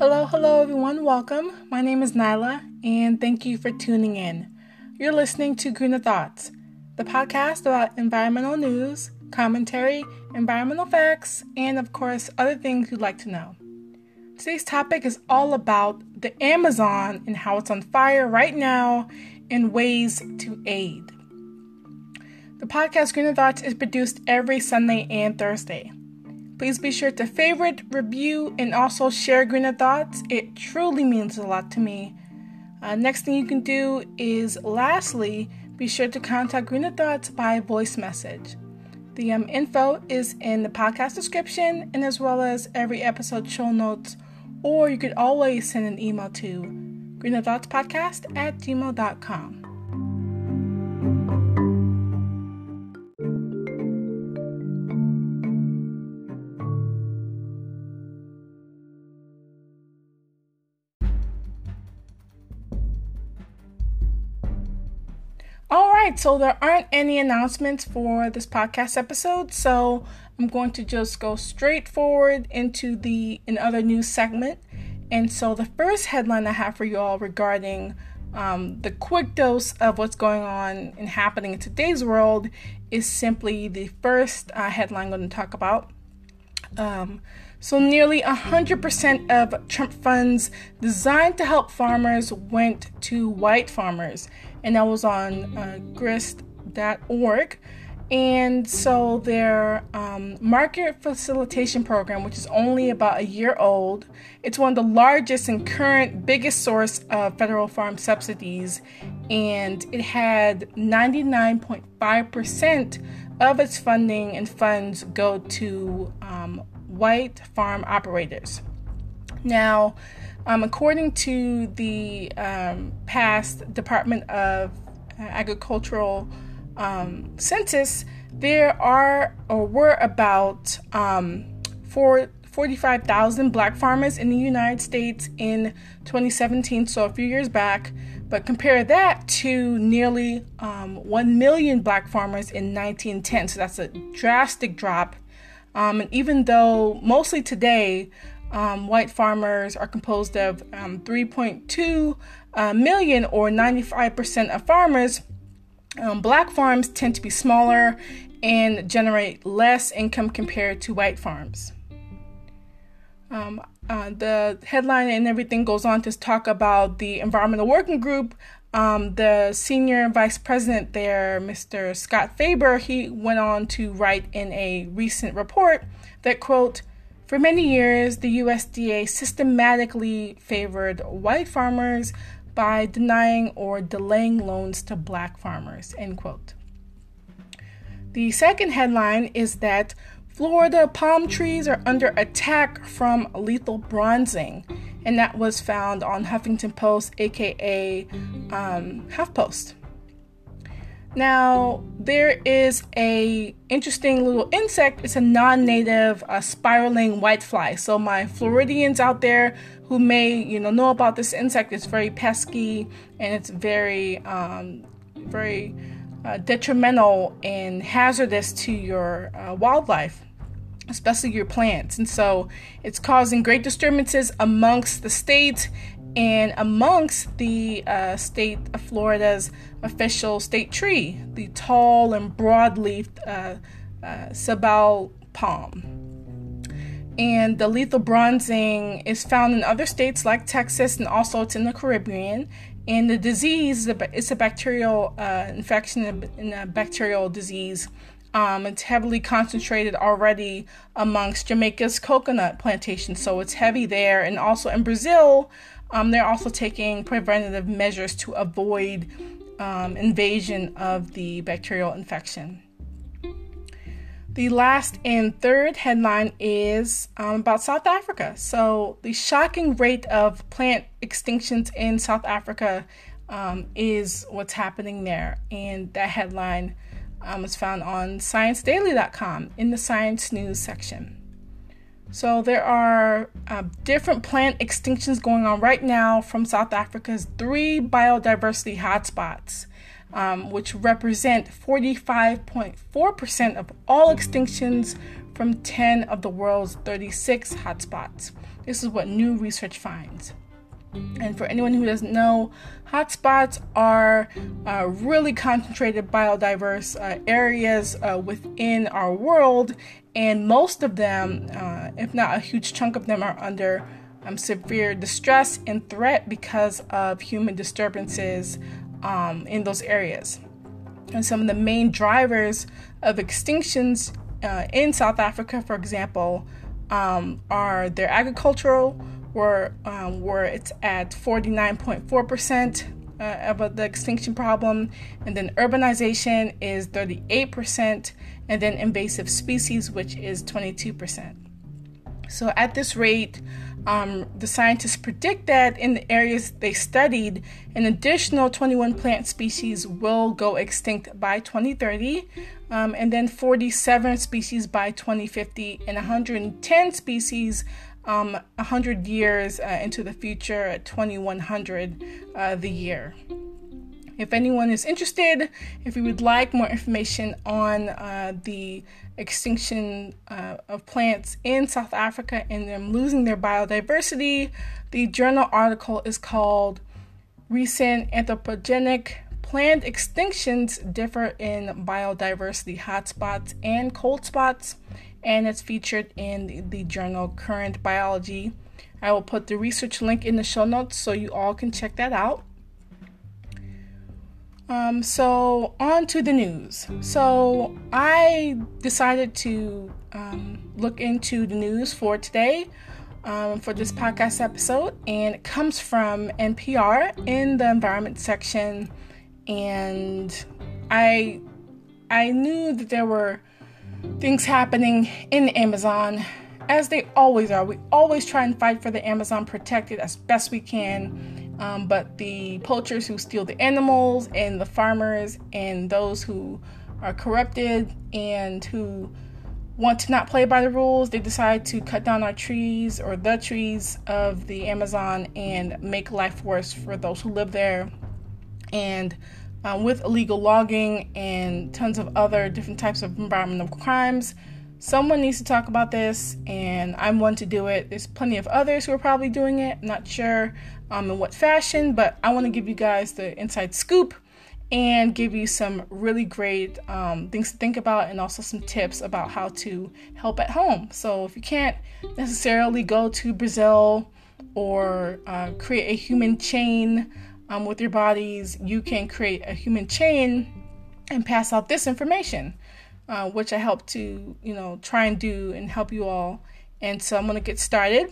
Hello, hello, everyone. Welcome. My name is Nyla, and thank you for tuning in. You're listening to Greener Thoughts, the podcast about environmental news, commentary, environmental facts, and of course, other things you'd like to know. Today's topic is all about the Amazon and how it's on fire right now and ways to aid. The podcast Greener Thoughts is produced every Sunday and Thursday. Please be sure to favorite, review, and also share Greener Thoughts. It truly means a lot to me. Uh, next thing you can do is, lastly, be sure to contact Greener Thoughts by voice message. The um, info is in the podcast description and as well as every episode show notes, or you could always send an email to greenerthoughtspodcast at gmail.com. right, so there aren't any announcements for this podcast episode, so I'm going to just go straight forward into the another news segment. And so the first headline I have for you all regarding um, the quick dose of what's going on and happening in today's world is simply the first uh, headline I'm going to talk about. Um, so, nearly 100% of Trump funds designed to help farmers went to white farmers, and that was on uh, grist.org. And so, their um, market facilitation program, which is only about a year old, it's one of the largest and current biggest source of federal farm subsidies, and it had 99.5% of its funding and funds go to um, white farm operators. Now, um, according to the um, past Department of Agricultural um, census, there are or were about um, four, 45,000 black farmers in the United States in 2017, so a few years back. But compare that to nearly um, 1 million black farmers in 1910. So that's a drastic drop um, and even though mostly today, um, white farmers are composed of um, 3.2 uh, million or 95% of farmers, um, black farms tend to be smaller and generate less income compared to white farms. Um, uh, the headline and everything goes on to talk about the Environmental Working Group um, the senior vice president there, Mr. Scott Faber, he went on to write in a recent report that, quote, for many years, the USDA systematically favored white farmers by denying or delaying loans to black farmers, end quote. The second headline is that Florida palm trees are under attack from lethal bronzing and that was found on Huffington Post, aka um, HuffPost. Now there is a interesting little insect. It's a non-native uh, spiraling whitefly. So my Floridians out there who may you know know about this insect, it's very pesky and it's very um, very uh, detrimental and hazardous to your uh, wildlife especially your plants. And so it's causing great disturbances amongst the state and amongst the uh, state of Florida's official state tree, the tall and broad-leafed uh, uh, sabal palm. And the lethal bronzing is found in other states like Texas and also it's in the Caribbean. And the disease is a bacterial uh, infection and a bacterial disease um, it's heavily concentrated already amongst Jamaica's coconut plantations, so it's heavy there. And also in Brazil, um, they're also taking preventative measures to avoid um, invasion of the bacterial infection. The last and third headline is um, about South Africa. So, the shocking rate of plant extinctions in South Africa um, is what's happening there. And that headline um, is found on ScienceDaily.com in the Science News section. So there are uh, different plant extinctions going on right now from South Africa's three biodiversity hotspots, um, which represent 45.4% of all extinctions from 10 of the world's 36 hotspots. This is what new research finds. And for anyone who doesn't know, hotspots are uh, really concentrated biodiverse uh, areas uh, within our world, and most of them, uh, if not a huge chunk of them, are under um, severe distress and threat because of human disturbances um, in those areas. And some of the main drivers of extinctions uh, in South Africa, for example, um, are their agricultural, where um, it's at 49.4 percent uh, of the extinction problem, and then urbanization is 38 percent, and then invasive species, which is 22 percent. So at this rate, um, the scientists predict that in the areas they studied, an additional 21 plant species will go extinct by 2030, um, and then 47 species by 2050, and 110 species um, 100 years uh, into the future 2100 uh, the year. If anyone is interested, if you would like more information on uh, the extinction uh, of plants in South Africa and them losing their biodiversity, the journal article is called Recent Anthropogenic Plant Extinctions Differ in Biodiversity Hotspots and Cold Spots, and it's featured in the, journal Current Biology. I will put the research link in the show notes so you all can check that out. Um, so, on to the news. So, I decided to um, look into the news for today um, for this podcast episode, and it comes from NPR in the environment section. And I, I knew that there were things happening in the Amazon, as they always are. We always try and fight for the Amazon, protect it as best we can um, but the poachers who steal the animals, and the farmers, and those who are corrupted and who want to not play by the rules, they decide to cut down our trees or the trees of the Amazon and make life worse for those who live there. And um, with illegal logging and tons of other different types of environmental crimes, someone needs to talk about this, and I'm one to do it. There's plenty of others who are probably doing it. I'm not sure um, in what fashion, but I want to give you guys the inside scoop and give you some really great um, things to think about and also some tips about how to help at home. So, if you can't necessarily go to Brazil or uh, create a human chain um, with your bodies, you can create a human chain and pass out this information, uh, which I help to, you know, try and do and help you all. And so, I'm going to get started.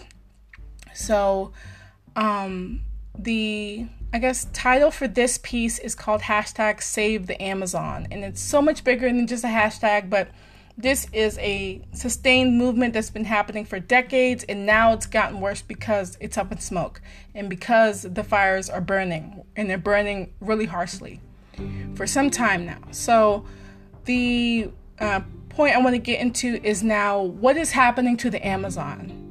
So, um, the I guess title for this piece is called hashtag Save the Amazon, and it's so much bigger than just a hashtag, but this is a sustained movement that's been happening for decades, and now it's gotten worse because it's up in smoke and because the fires are burning, and they're burning really harshly for some time now. So, the uh, point I want to get into is now what is happening to the Amazon.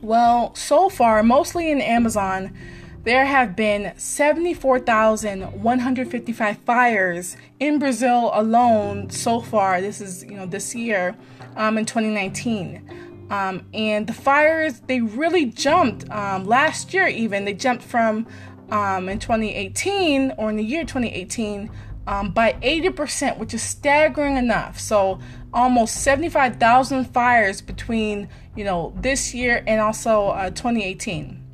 Well, so far, mostly in Amazon, there have been 74,155 fires in Brazil alone so far. This is, you know, this year um, in 2019. Um, and the fires, they really jumped um, last year, even. They jumped from um, in 2018 or in the year 2018 um, by 80%, which is staggering enough. So almost 75,000 fires between you know this year and also uh, 2018.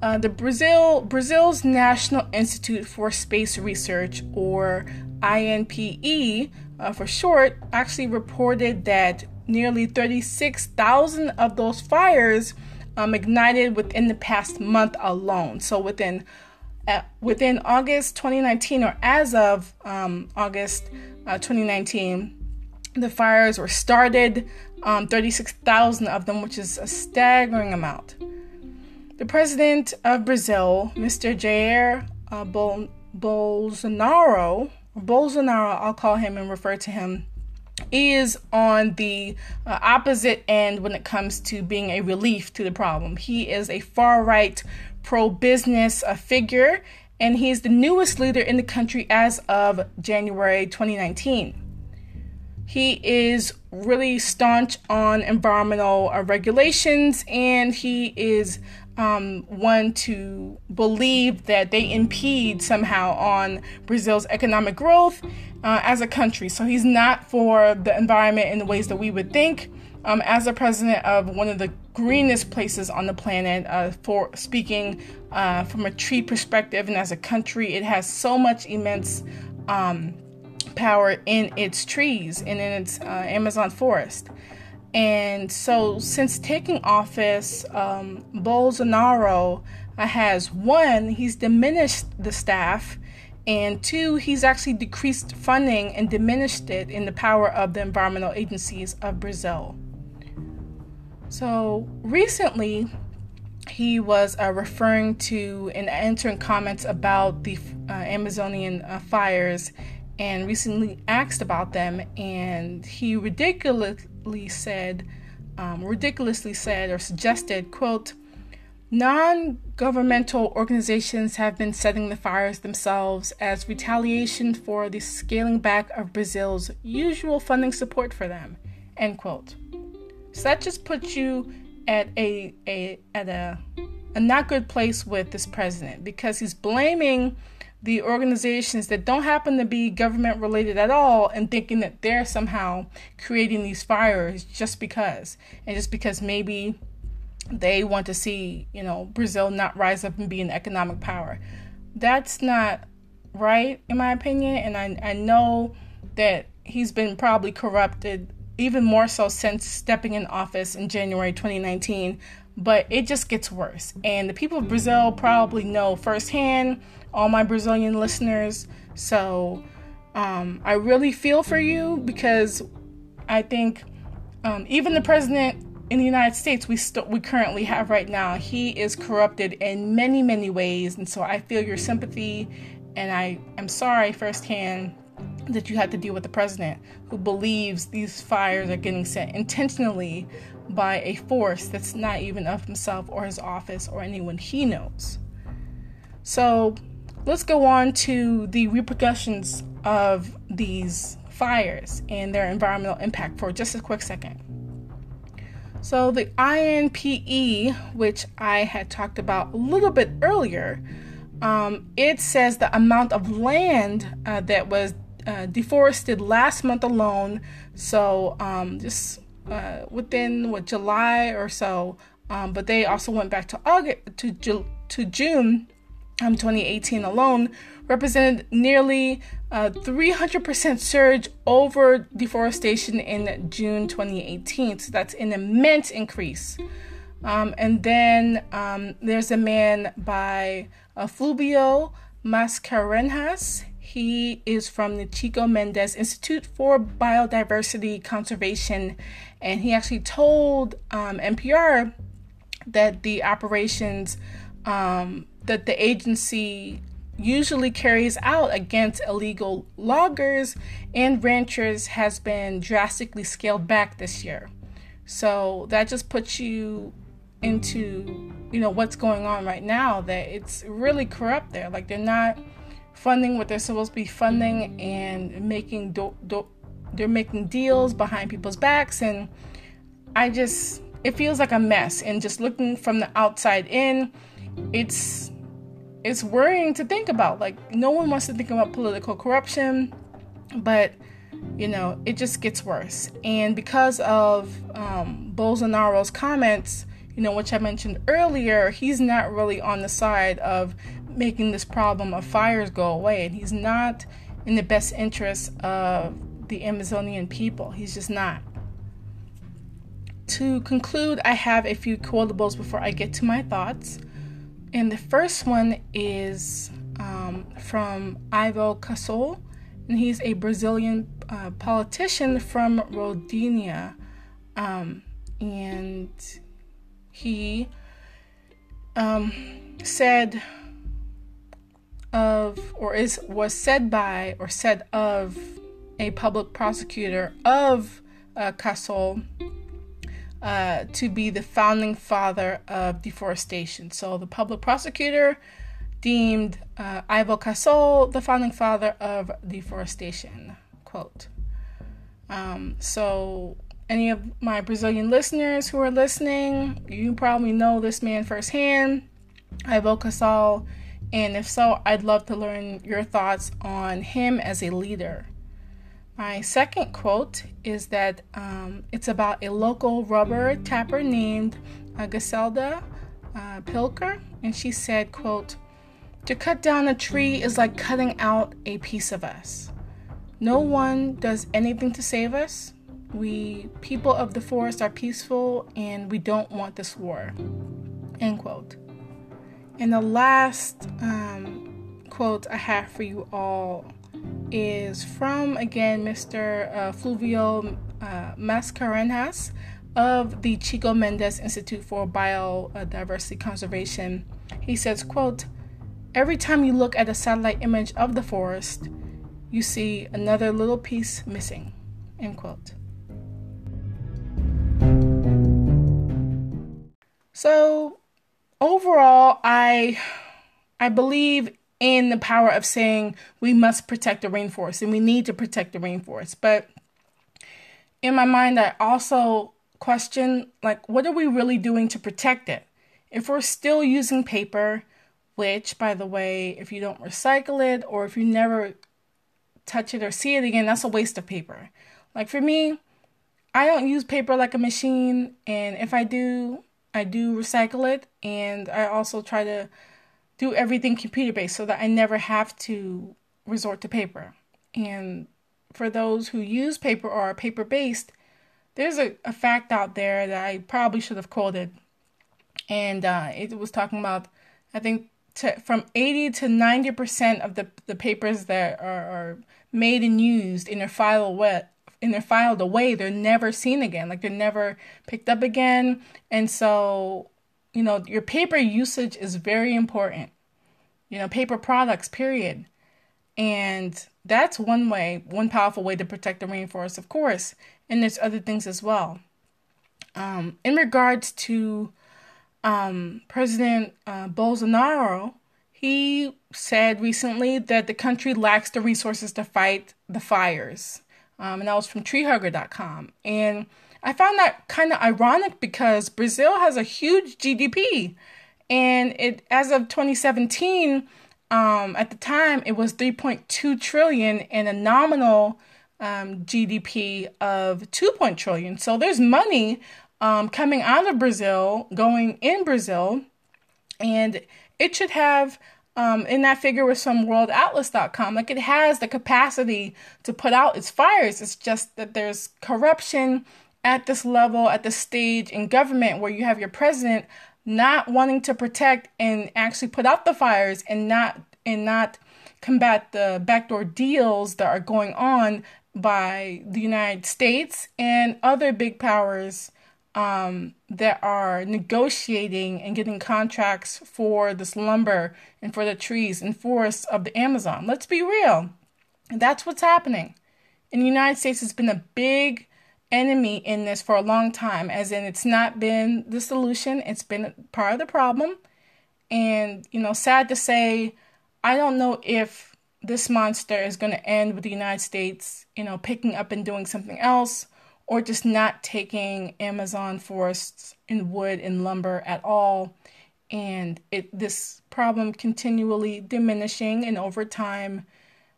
Uh, the Brazil Brazil's National Institute for Space Research, or INPE uh, for short, actually reported that nearly 36,000 of those fires um, ignited within the past month alone. So within uh, within August 2019, or as of um, August uh, 2019, the fires were started, um, 36,000 of them, which is a staggering amount. The president of Brazil, Mr. Jair uh, Bol- Bolsonaro, Bolsonaro, I'll call him and refer to him, is on the uh, opposite end when it comes to being a relief to the problem. He is a far right pro business uh, figure, and he's the newest leader in the country as of January 2019. he is really staunch on environmental uh, regulations and he is um, one to believe that they impede somehow on Brazil's economic growth uh, as a country. So he's not for the environment in the ways that we would think. Um, as the president of one of the greenest places on the planet, uh, for speaking uh, from a tree perspective and as a country, it has so much immense um, power in its trees and in its uh, Amazon forest. And so, since taking office, um, Bolsonaro has one, he's diminished the staff, and two, he's actually decreased funding and diminished it in the power of the environmental agencies of Brazil. So, recently, he was uh, referring to and answering comments about the uh, Amazonian uh, fires and recently asked about them, and he said, um, ridiculously said or suggested, quote, non-governmental organizations have been setting the fires themselves as retaliation for the scaling back of Brazil's usual funding support for them, end quote. So that just puts you at a, a at a a not good place with this president because he's blaming the organizations that don't happen to be government related at all and thinking that they're somehow creating these fires just because and just because maybe they want to see you know brazil not rise up and be an economic power. That's not right in my opinion and i, I know that he's been probably corrupted even more so since stepping in office in january 2019 but it just gets worse. And the people of brazil probably know firsthand all my Brazilian listeners. So um, I really feel for you because I think um, even the president in the United States we st- we currently have right now, he is corrupted in many many ways, and so I feel your sympathy, and I am sorry firsthand that you had to deal with the president who believes these fires are getting set intentionally by a force that's not even of himself or his office or anyone he knows. So let's go on to the repercussions of these fires and their environmental impact for just a quick second. So, the INPE, which I had talked about a little bit earlier, um, it says the amount of land uh, that was uh, deforested last month alone. So, um, just uh, within what July or so, um, but they also went back to August to to June um, 2018 alone represented nearly a 300% surge over deforestation in June 2018. So that's an immense increase. Um, and then um, there's a man by uh, Fluvio Mascarenhas. He is from the Chico Mendes Institute for Biodiversity Conservation, and he actually told um, NPR that the operations um, that the agency usually carries out against illegal loggers and ranchers has been drastically scaled back this year. So that just puts you into you know what's going on right now that it's really corrupt there like they're not funding what they're supposed to be funding and making do- do- they're making deals behind people's backs and i just it feels like a mess and just looking from the outside in it's it's worrying to think about. Like, no one wants to think about political corruption, but you know, it just gets worse. And because of um, Bolsonaro's comments, you know, which I mentioned earlier, he's not really on the side of making this problem of fires go away. And he's not in the best interest of the Amazonian people. He's just not. To conclude, I have a few quotables before I get to my thoughts. And the first one is um, from Ivo Cassol, and he's a Brazilian uh, politician from Rodinia. Um, and he um, said of, or is was said by, or said of a public prosecutor of uh, Cassol uh, to be the founding father of deforestation. So the public prosecutor deemed uh, Ivo Cassol the founding father of deforestation. Quote. Um, so, any of my Brazilian listeners who are listening, you probably know this man firsthand, Ivo Cassol. And if so, I'd love to learn your thoughts on him as a leader. My second quote is that um, it's about a local rubber tapper named uh, Giselda uh, Pilker, and she said, quote, to cut down a tree is like cutting out a piece of us. No one does anything to save us. We, people of the forest, are peaceful and we don't want this war. End quote. And the last um, quote I have for you all is from, again, Mr. Uh, Fluvio uh, Mascarenhas of the Chico Mendes Institute for Biodiversity Conservation. He says, quote, Every time you look at a satellite image of the forest, you see another little piece missing. End quote. So overall, I I believe in the power of saying we must protect the rainforest and we need to protect the rainforest. But in my mind, I also question like, what are we really doing to protect it? If we're still using paper, which, by the way, if you don't recycle it or if you never touch it or see it again, that's a waste of paper. Like for me, I don't use paper like a machine, and if I do, I do recycle it, and I also try to do everything computer based so that I never have to resort to paper. And for those who use paper or are paper based, there's a, a fact out there that I probably should have quoted. And uh, it was talking about, I think, to, from 80 to 90% of the, the papers that are, are made and used in their file wet in their filed away, they're never seen again. Like they're never picked up again. And so, you know, your paper usage is very important. You know, paper products, period. And that's one way, one powerful way to protect the rainforest, of course. And there's other things as well. Um, in regards to um, President uh, Bolsonaro, he said recently that the country lacks the resources to fight the fires. Um, and that was from treehugger.com. And I found that kind of ironic because Brazil has a huge GDP. And it as of 2017, um, at the time, it was 3.2 trillion and a nominal um, GDP of 2. trillion. So there's money um, coming out of Brazil, going in Brazil, and it should have um, in that figure with some worldatlas.com like it has the capacity to put out its fires. It's just that there's corruption at this level at the stage in government where you have your president not wanting to protect and actually put out the fires and not and not combat the backdoor deals that are going on by the United States and other big powers um, that are negotiating and getting contracts for this lumber and for the trees and forests of the Amazon. Let's be real. That's what's happening. In the United States, it's been a big enemy in this for a long time, as in it's not been the solution, it's been part of the problem. And, you know, sad to say, I don't know if this monster is going to end with the United States, you know, picking up and doing something else or just not taking Amazon forests and wood and lumber at all. And it this problem continually diminishing, and over time,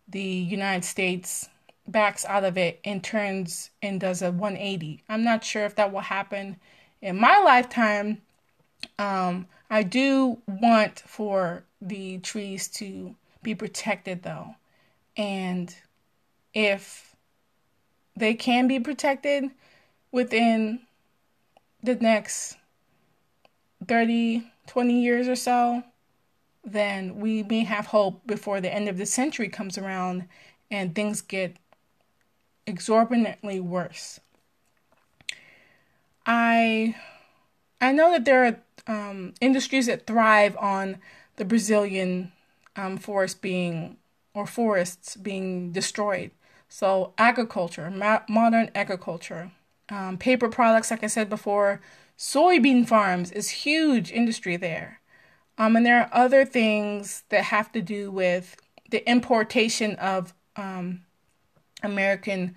the United States backs out of it and turns and does a 180. I'm not sure if that will happen in my lifetime. Um, I do want for the trees to be protected though. And if they can be protected within the next 30, 20 years or so, then we may have hope before the end of the century comes around and things get exorbitantly worse. I I know that there are um, industries that thrive on the Brazilian um, forest being or forests being destroyed. So, agriculture, ma- modern agriculture, um, paper products, like I said before, soybean farms is huge industry there. Um, and there are other things that have to do with the importation of um, American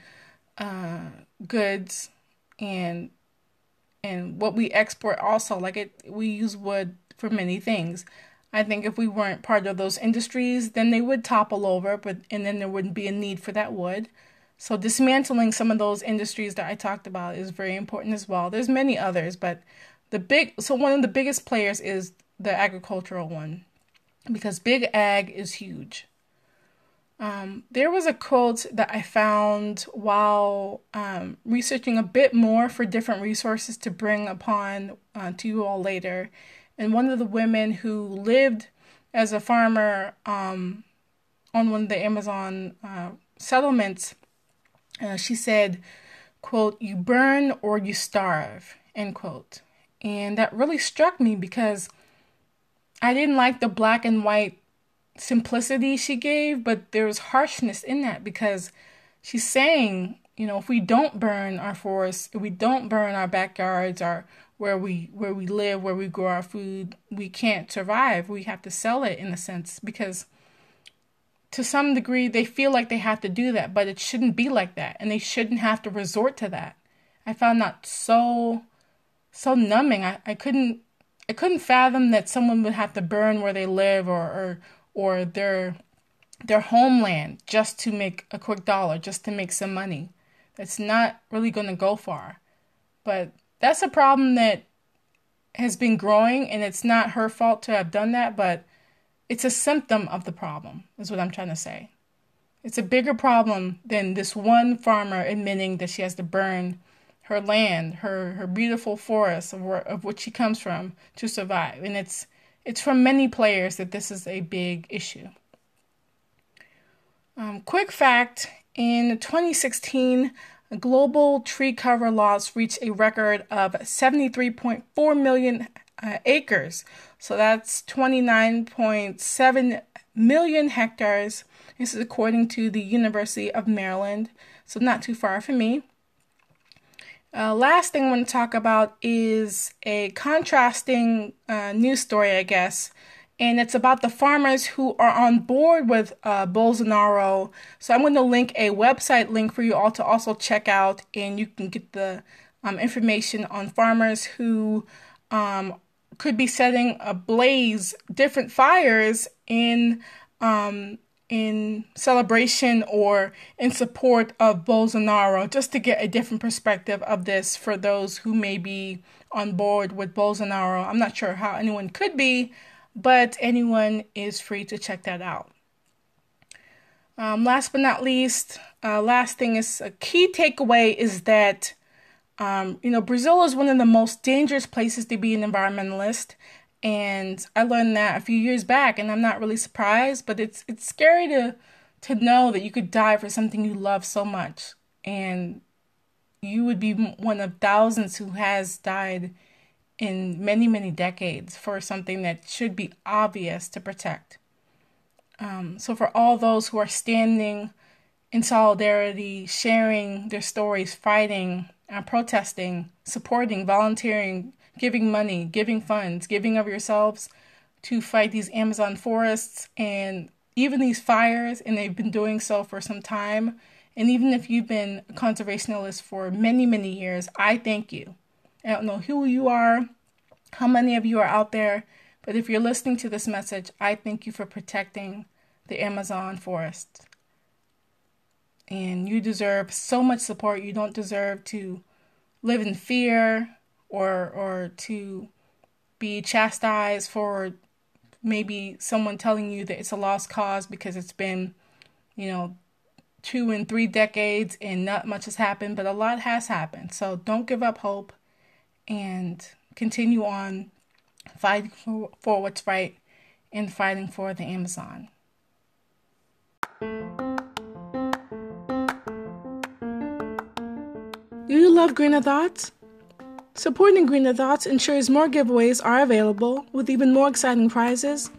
uh, goods and and what we export also. Like it we use wood for many things i think if we weren't part of those industries then they would topple over but and then there wouldn't be a need for that wood. So dismantling some of those industries that i talked about is very important as well. There's many others but the big so one of the biggest players is the agricultural one because big ag is huge. Um, there was a quote that I found while um, researching a bit more for different resources to bring upon uh, to you all later. And one of the women who lived as a farmer um, on one of the Amazon uh, settlements, uh, she said, quote, you burn or you starve, end quote. And that really struck me because I didn't like the black and white simplicity she gave, but there was harshness in that because she's saying, you know, if we don't burn our forests, if we don't burn our backyards, our where we where we live, where we grow our food, we can't survive. We have to sell it in a sense because to some degree they feel like they have to do that, but it shouldn't be like that and they shouldn't have to resort to that. I found that so so numbing. I, I couldn't I couldn't fathom that someone would have to burn where they live or, or or their their homeland just to make a quick dollar, just to make some money. That's not really going to go far. But that's a problem that has been growing and it's not her fault to have done that, but it's a symptom of the problem, is what I'm trying to say. It's a bigger problem than this one farmer admitting that she has to burn her land, her, her beautiful forest of, where, of which she comes from to survive. And it's it's from many players that this is a big issue. Um, quick fact in 2016, global tree cover loss reached a record of 73.4 million uh, acres. So that's 29.7 million hectares. This is according to the University of Maryland, so not too far from me. Uh, last thing I want to talk about is a contrasting uh, news story, I guess, and it's about the farmers who are on board with uh, Bolsonaro. So I'm going to link a website link for you all to also check out, and you can get the um, information on farmers who um, could be setting ablaze different fires in um, in celebration or in support of Bolsonaro, just to get a different perspective of this for those who may be on board with Bolsonaro. I'm not sure how anyone could be, but anyone is free to check that out. Um, last but not least, uh, last thing is a key takeaway is that um, you know Brazil is one of the most dangerous places to be an environmentalist, and I learned that a few years back, and I'm not really surprised. But it's it's scary to to know that you could die for something you love so much, and you would be one of thousands who has died in many many decades for something that should be obvious to protect. Um, so for all those who are standing in solidarity, sharing their stories, fighting, uh, protesting, supporting, volunteering giving money, giving funds, giving of yourselves to fight these Amazon forests and even these fires, and they've been doing so for some time. And even if you've been a conservationist for many, many years, I thank you. I don't know who you are, how many of you are out there, but if you're listening to this message, I thank you for protecting the Amazon forest. And you deserve so much support. You don't deserve to live in fear or or to be chastised for maybe someone telling you that it's a lost cause because it's been, you know, two and three decades and not much has happened, but a lot has happened. So don't give up hope and continue on fighting for, for what's right and fighting for the Amazon. Do you love Greener Thoughts? Supporting Greener Thoughts ensures more giveaways are available with even more exciting prizes,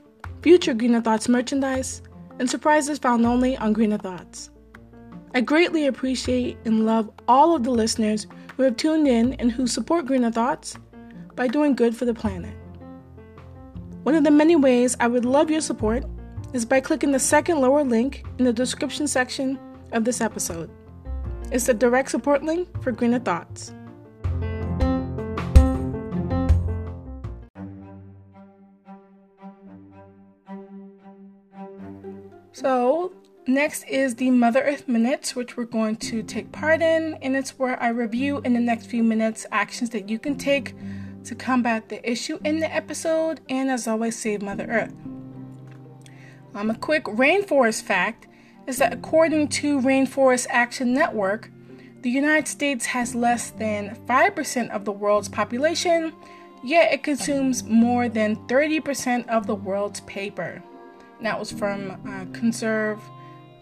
future Greener Thoughts merchandise, and surprises found only on Greener Thoughts. I greatly appreciate and love all of the listeners who have tuned in and who support Greener Thoughts by doing good for the planet. One of the many ways I would love your support is by clicking the second lower link in the description section of this episode. It's the direct support link for Greener Thoughts. Next is the Mother Earth Minutes, which we're going to take part in, and it's where I review in the next few minutes actions that you can take to combat the issue in the episode, and as always, save Mother Earth. Um, a quick rainforest fact is that according to Rainforest Action Network, the United States has less than 5% of the world's population, yet it consumes more than 30% of the world's paper. that was from uh, Conserve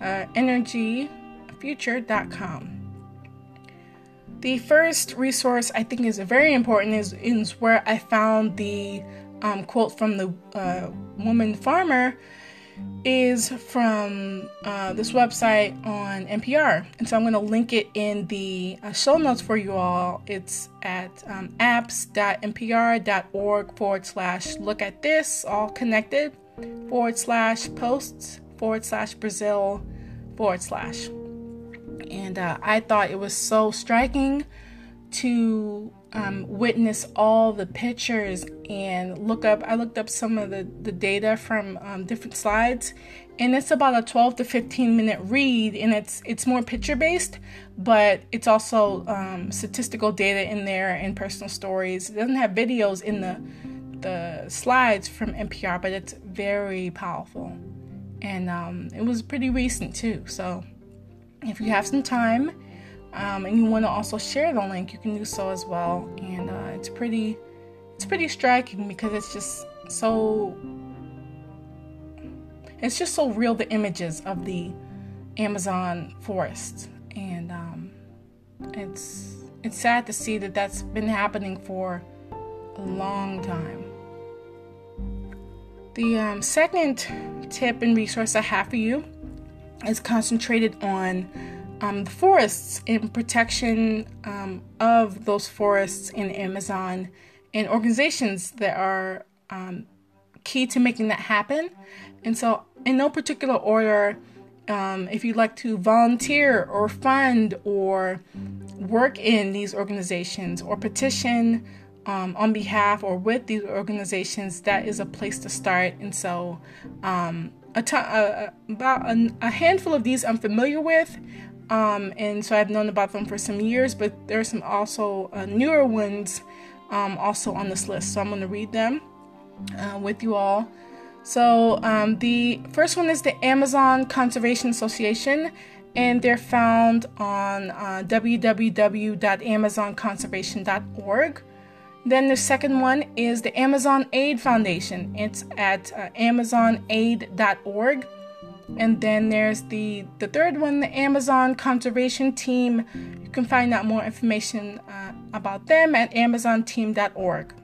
uh, EnergyFuture.com. The first resource I think is very important is, is where I found the um, quote from the uh, woman farmer is from uh, this website on NPR. And so I'm going to link it in the uh, show notes for you all. It's at um, apps.npr.org forward slash look at this, all connected, forward slash posts, forward slash Brazil, forward slash. And uh, I thought it was so striking to um, witness all the pictures and look up. I looked up some of the, the data from um, different slides, and it's about a 12 to 15 minute read, and it's it's more picture based, but it's also um, statistical data in there and personal stories. It doesn't have videos in the the slides from NPR, but it's very powerful, and um, it was pretty recent too. So if you have some time um, and you want to also share the link, you can do so as well. And uh, it's pretty, it's pretty striking because it's just so, it's just so real. The images of the Amazon forest, and um, it's it's sad to see that that's been happening for a long time. The um, second tip and resource I have for you is concentrated on um, the forests and protection um, of those forests in Amazon and organizations that are um, key to making that happen. And so, in no particular order, um, if you'd like to volunteer or fund or work in these organizations or petition um, on behalf or with these organizations, that is a place to start. And so, um, a t- uh, about a, a handful of these I'm familiar with. Um, and so I've known about them for some years, but there are some also uh, newer ones um, also on this list. So I'm going to read them uh, with you all. So um, the first one is the Amazon Conservation Association, and they're found on uh, www.amazonconservation.org. Then the second one is the Amazon Aid Foundation. It's at uh, amazonaid.org. And then there's the the third one, the Amazon Conservation Team. You can find out more information uh, about them at amazonteam.org.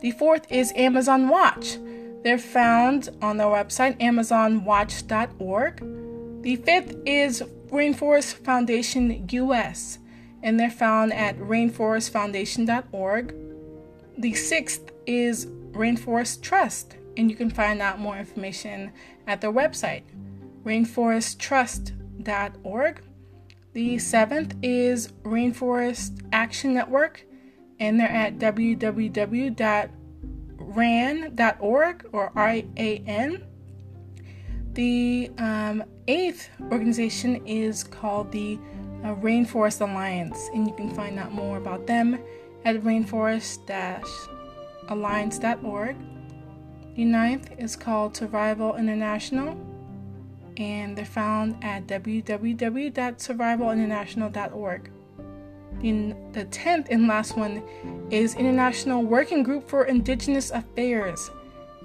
The fourth is Amazon Watch. They're found on their website amazonwatch.org. The fifth is Rainforest Foundation US, and they're found at rainforestfoundation.org. The sixth is Rainforest Trust, and you can find out more information at their website, rainforesttrust.org. The seventh is Rainforest Action Network, and they're at www.ran.org or R-A-N. The um, eighth organization is called the Rainforest Alliance, and you can find out more about them at rainforest-alliance.org. The ninth is called Survival International, and they're found at www.survivalinternational.org. The, the tenth and last one is International Working Group for Indigenous Affairs,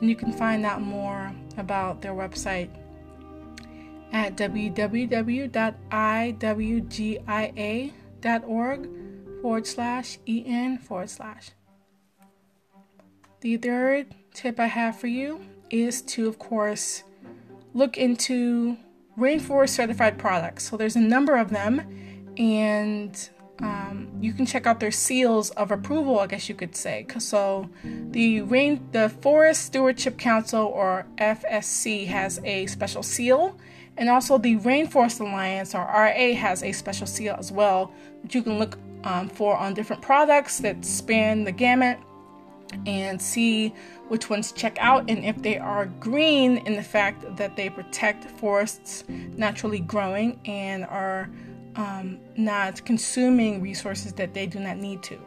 and you can find out more about their website at www.iwgia.org forward slash en forward slash. The third tip I have for you is to, of course, look into rainforest certified products. So there's a number of them, and um, you can check out their seals of approval, I guess you could say. So the rain, the Forest Stewardship Council or FSC has a special seal, And also, the Rainforest Alliance, or RA, has a special seal as well that you can look um, for on different products that span the gamut and see which ones check out and if they are green in the fact that they protect forests naturally growing and are um, not consuming resources that they do not need to.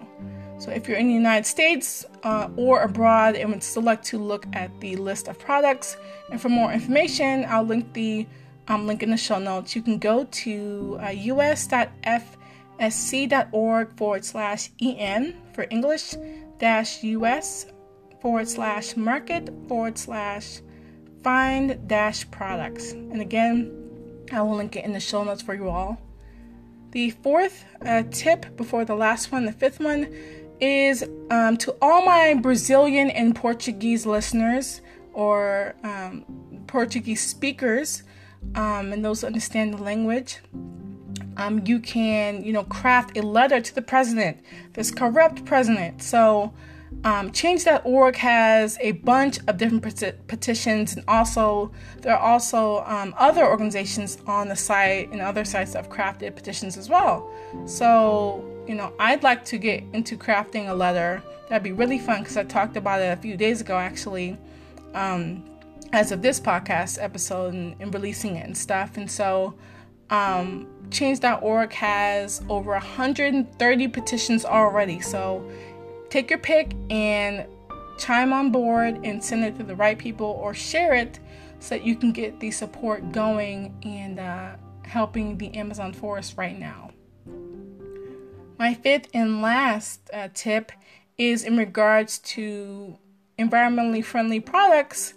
So, if you're in the United States uh, or abroad and would still like to look at the list of products, and for more information, I'll link the um, link in the show notes. You can go to uh, us.fsc.org forward slash en for English dash us forward slash market forward slash find dash products. And again, I will link it in the show notes for you all. The fourth uh, tip before the last one, the fifth one, is um, to all my Brazilian and Portuguese listeners or um, Portuguese speakers um, and those who understand the language. Um, you can, you know, craft a letter to the president, this corrupt president. So, um, Change.org has a bunch of different peti- petitions, and also there are also um, other organizations on the site and other sites that have crafted petitions as well. So, you know, I'd like to get into crafting a letter. That'd be really fun because I talked about it a few days ago, actually, um, as of this podcast episode and, and, releasing it and stuff. And so, um, Change.org has over 130 petitions already. So, take your pick and chime on board and send it to the right people or share it so that you can get the support going and uh, helping the Amazon forest right now. My fifth and last uh, tip is in regards to environmentally friendly products,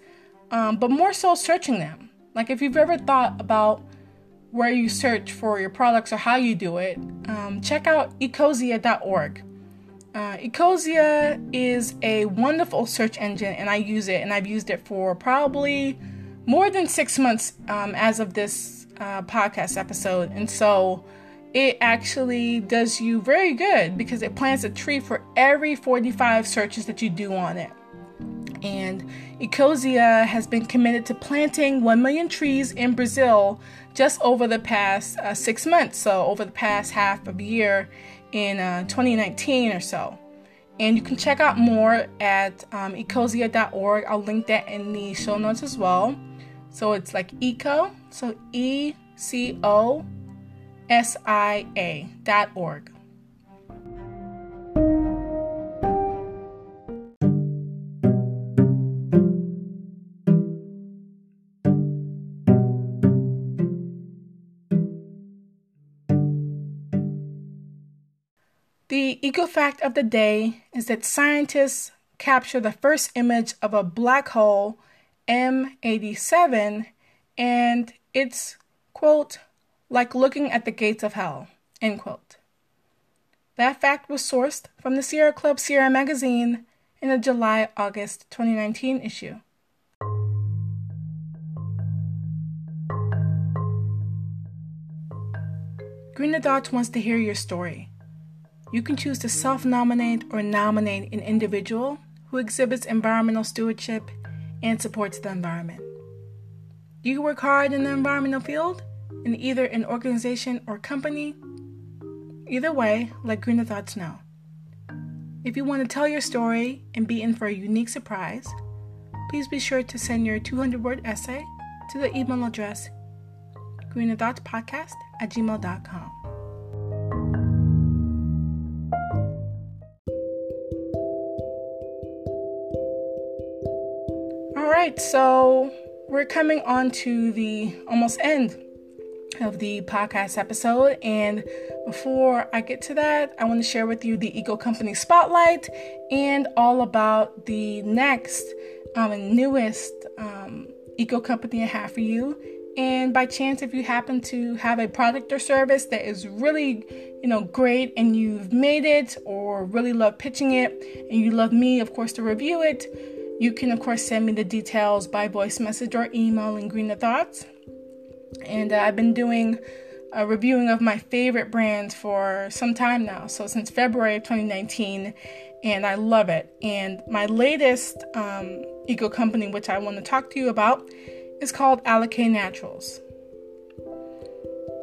um, but more so searching them. Like if you've ever thought about where you search for your products or how you do it, um, check out ecosia.org. Uh, Ecosia is a wonderful search engine, and I use it, and I've used it for probably more than six months um, as of this uh, podcast episode. And so it actually does you very good because it plants a tree for every 45 searches that you do on it. And Ecosia has been committed to planting 1 million trees in Brazil just over the past uh, six months, so over the past half of a year in uh, 2019 or so. And you can check out more at um, ecosia.org. I'll link that in the show notes as well. So it's like eco, so E C O S I A dot sia.org. The eco fact of the day is that scientists capture the first image of a black hole M87 and it's quote like looking at the gates of hell. End quote. That fact was sourced from the Sierra Club Sierra magazine in the July August 2019 issue. Greener Thoughts wants to hear your story. You can choose to self nominate or nominate an individual who exhibits environmental stewardship and supports the environment. You work hard in the environmental field? in either an organization or company. Either way, let Greener Thoughts know. If you want to tell your story and be in for a unique surprise, please be sure to send your 200 word essay to the email address greenerthoughtspodcast at gmail.com. right, so we're coming on to the almost end of the podcast episode. And before I get to that, I want to share with you the Eco Company Spotlight and all about the next um, and newest um, Eco Company I have for you. And by chance, if you happen to have a product or service that is really, you know, great and you've made it or really love pitching it and you love me, of course, to review it, you can, of course, send me the details by voice message or email in Greener Thoughts. And uh, I've been doing a reviewing of my favorite brands for some time now. So since February of 2019, and I love it. And my latest um, eco company, which I want to talk to you about, is called Alikay Naturals.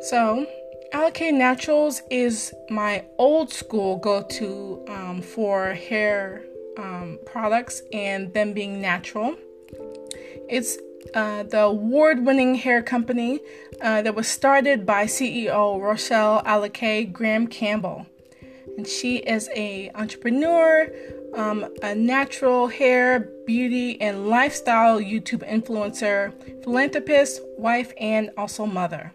So, Alikay Naturals is my old school go to um, for hair um, products and them being natural. It's uh, the award winning hair company uh, that was started by CEO Rochelle Alikay Graham Campbell. And she is a entrepreneur, um, a natural hair, beauty, and lifestyle YouTube influencer, philanthropist, wife, and also mother.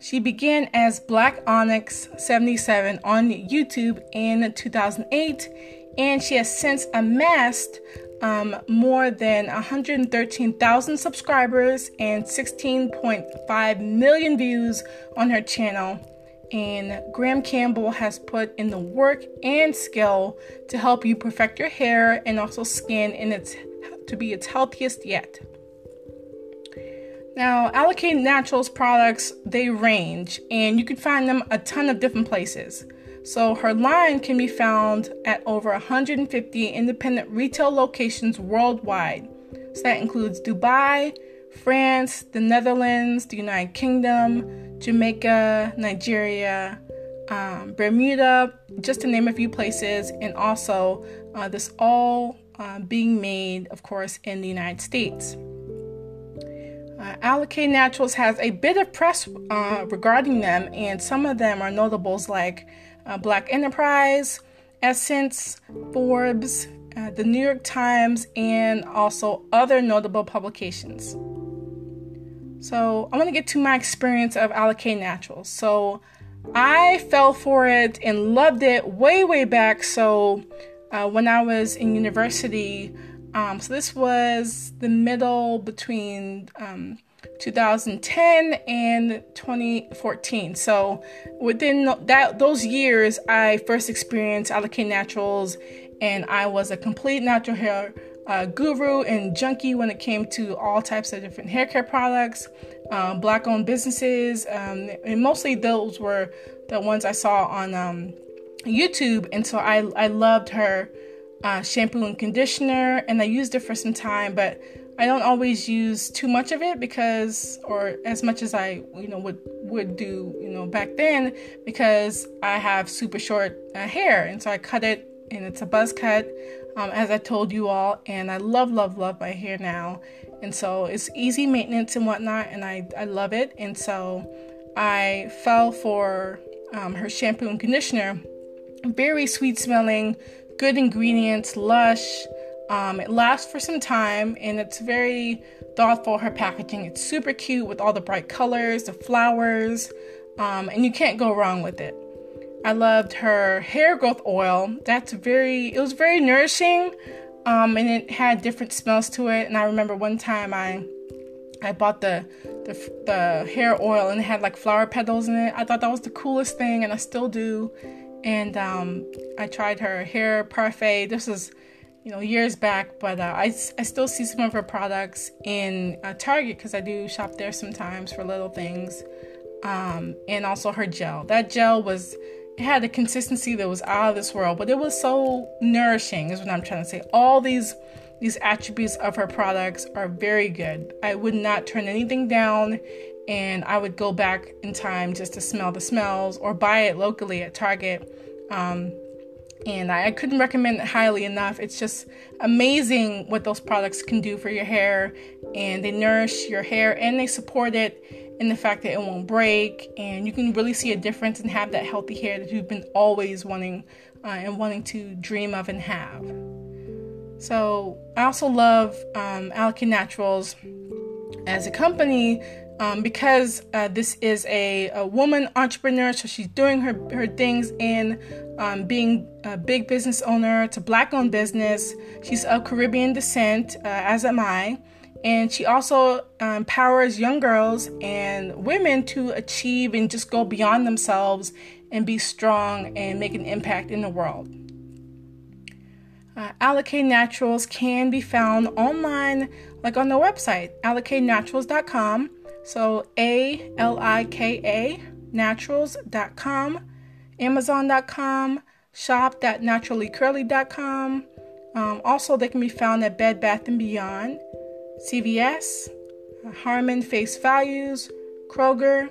She began as Black Onyx 77 on YouTube in 2008, and she has since amassed um, more than 113,000 subscribers and 16.5 million views on her channel. And Graham Campbell has put in the work and skill to help you perfect your hair and also skin in its to be its healthiest yet. Now, Alikay Naturals products they range, and you can find them a ton of different places. So her line can be found at over 150 independent retail locations worldwide. So that includes Dubai, France, the Netherlands, the United Kingdom, Jamaica, Nigeria, um, Bermuda, just to name a few places, and also uh, this all uh, being made, of course, in the United States. Uh, Alikay Naturals has a bit of press uh, regarding them, and some of them are notables like uh, Black Enterprise, Essence, Forbes, uh, the New York Times, and also other notable publications. So, I want to get to my experience of Alikay Naturals. So, I fell for it and loved it way, way back. So, uh, when I was in university, um, so this was the middle between um, 2010 and 2014. So within that those years, I first experienced Alikay Naturals, and I was a complete natural hair uh, guru and junkie when it came to all types of different hair care products, um, black-owned businesses, um, and mostly those were the ones I saw on um, YouTube. And so I I loved her uh, shampoo and conditioner, and I used it for some time, but I don't always use too much of it because, or as much as I, you know, would would do, you know, back then because I have super short uh, hair, and so I cut it, and it's a buzz cut, um, as I told you all, and I love, love, love my hair now, and so it's easy maintenance and whatnot, and I I love it, and so I fell for um, her shampoo and conditioner, very sweet smelling, good ingredients, lush. Um, it lasts for some time and it's very thoughtful. Her packaging, it's super cute with all the bright colors, the flowers, um, and you can't go wrong with it. I loved her hair growth oil. That's very, it was very nourishing, um, and it had different smells to it. And I remember one time I, I bought the, the the hair oil and it had like flower petals in it. I thought that was the coolest thing, and I still do. And um, I tried her hair parfait. This was you know years back but uh, I, I still see some of her products in uh, target because i do shop there sometimes for little things. Um, and also her gel. That gel was it had a consistency that was out of this world but it was so nourishing is what i'm trying to say. All these these attributes of her products are very good. I would not turn anything down and i would go back in time just to smell the smells or buy it locally at target. Um, and I, couldn't recommend it highly enough. It's just amazing what those products can do for your hair, and they nourish your hair and they support it in the fact that it won't break, and you can really see a difference and have that healthy hair that you've been always wanting uh, and wanting to dream of and have. So I also love um, Naturals as a company um, because uh, this is a, a, woman entrepreneur, so she's doing her, her things in um, being a big business owner. A black owned business. She's of Caribbean descent, uh, as am I. And she also uh, empowers young girls and women to achieve and just go beyond themselves and be strong and make an impact in the world. Uh, Alikay Naturals can be found online, like on the website, alikaynaturals.com. So A L I K A naturals.com, amazon.com, shop.naturallycurly.com. Um, also, they can be found at Bed Bath & Beyond, CVS, Harmon Face Values, Kroger,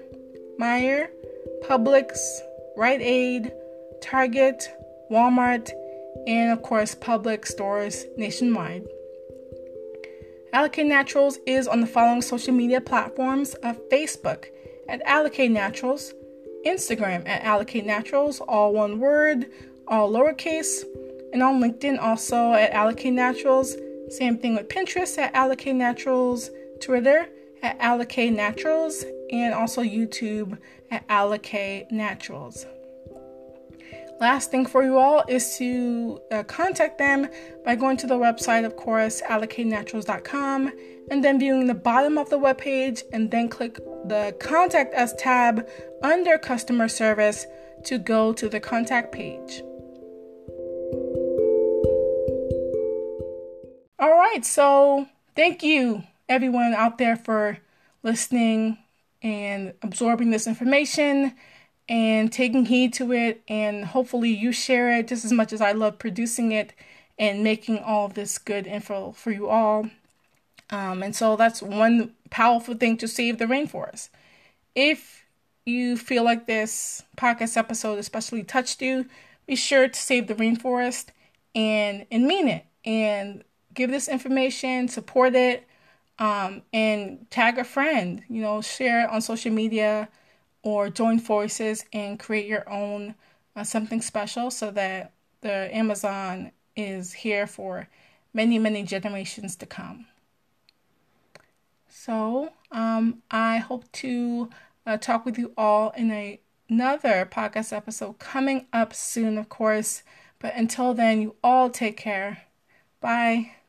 Meijer, Publix, Rite Aid, Target, Walmart, and of course, public stores nationwide. Alikay Naturals is on the following social media platforms of Facebook at Alikay Naturals, Instagram at Alikay Naturals, all one word, all lowercase, and on LinkedIn also at Alikay Naturals. Same thing with Pinterest at Alikay Naturals, Twitter at Alikay Naturals, and also YouTube at Alikay Naturals. Last thing for you all is to uh, contact them by going to the website, of course, alikaynaturals.com, and then viewing the bottom of the webpage, and then click the Contact Us tab under Customer Service to go to the contact page. All right, so thank you everyone out there for listening and absorbing this information and taking heed to it. And hopefully, you share it just as much as I love producing it and making all this good info for you all. Um, and so, that's one powerful thing to save the rainforest. If you feel like this podcast episode especially touched you, be sure to save the rainforest and and mean it and give this information, support it, um, and tag a friend. You know, share it on social media or join forces and create your own uh, something special so that the Amazon is here for many, many generations to come. So, um, I hope to uh, talk with you all in a, another podcast episode coming up soon, of course. But until then, you all take care. Bye.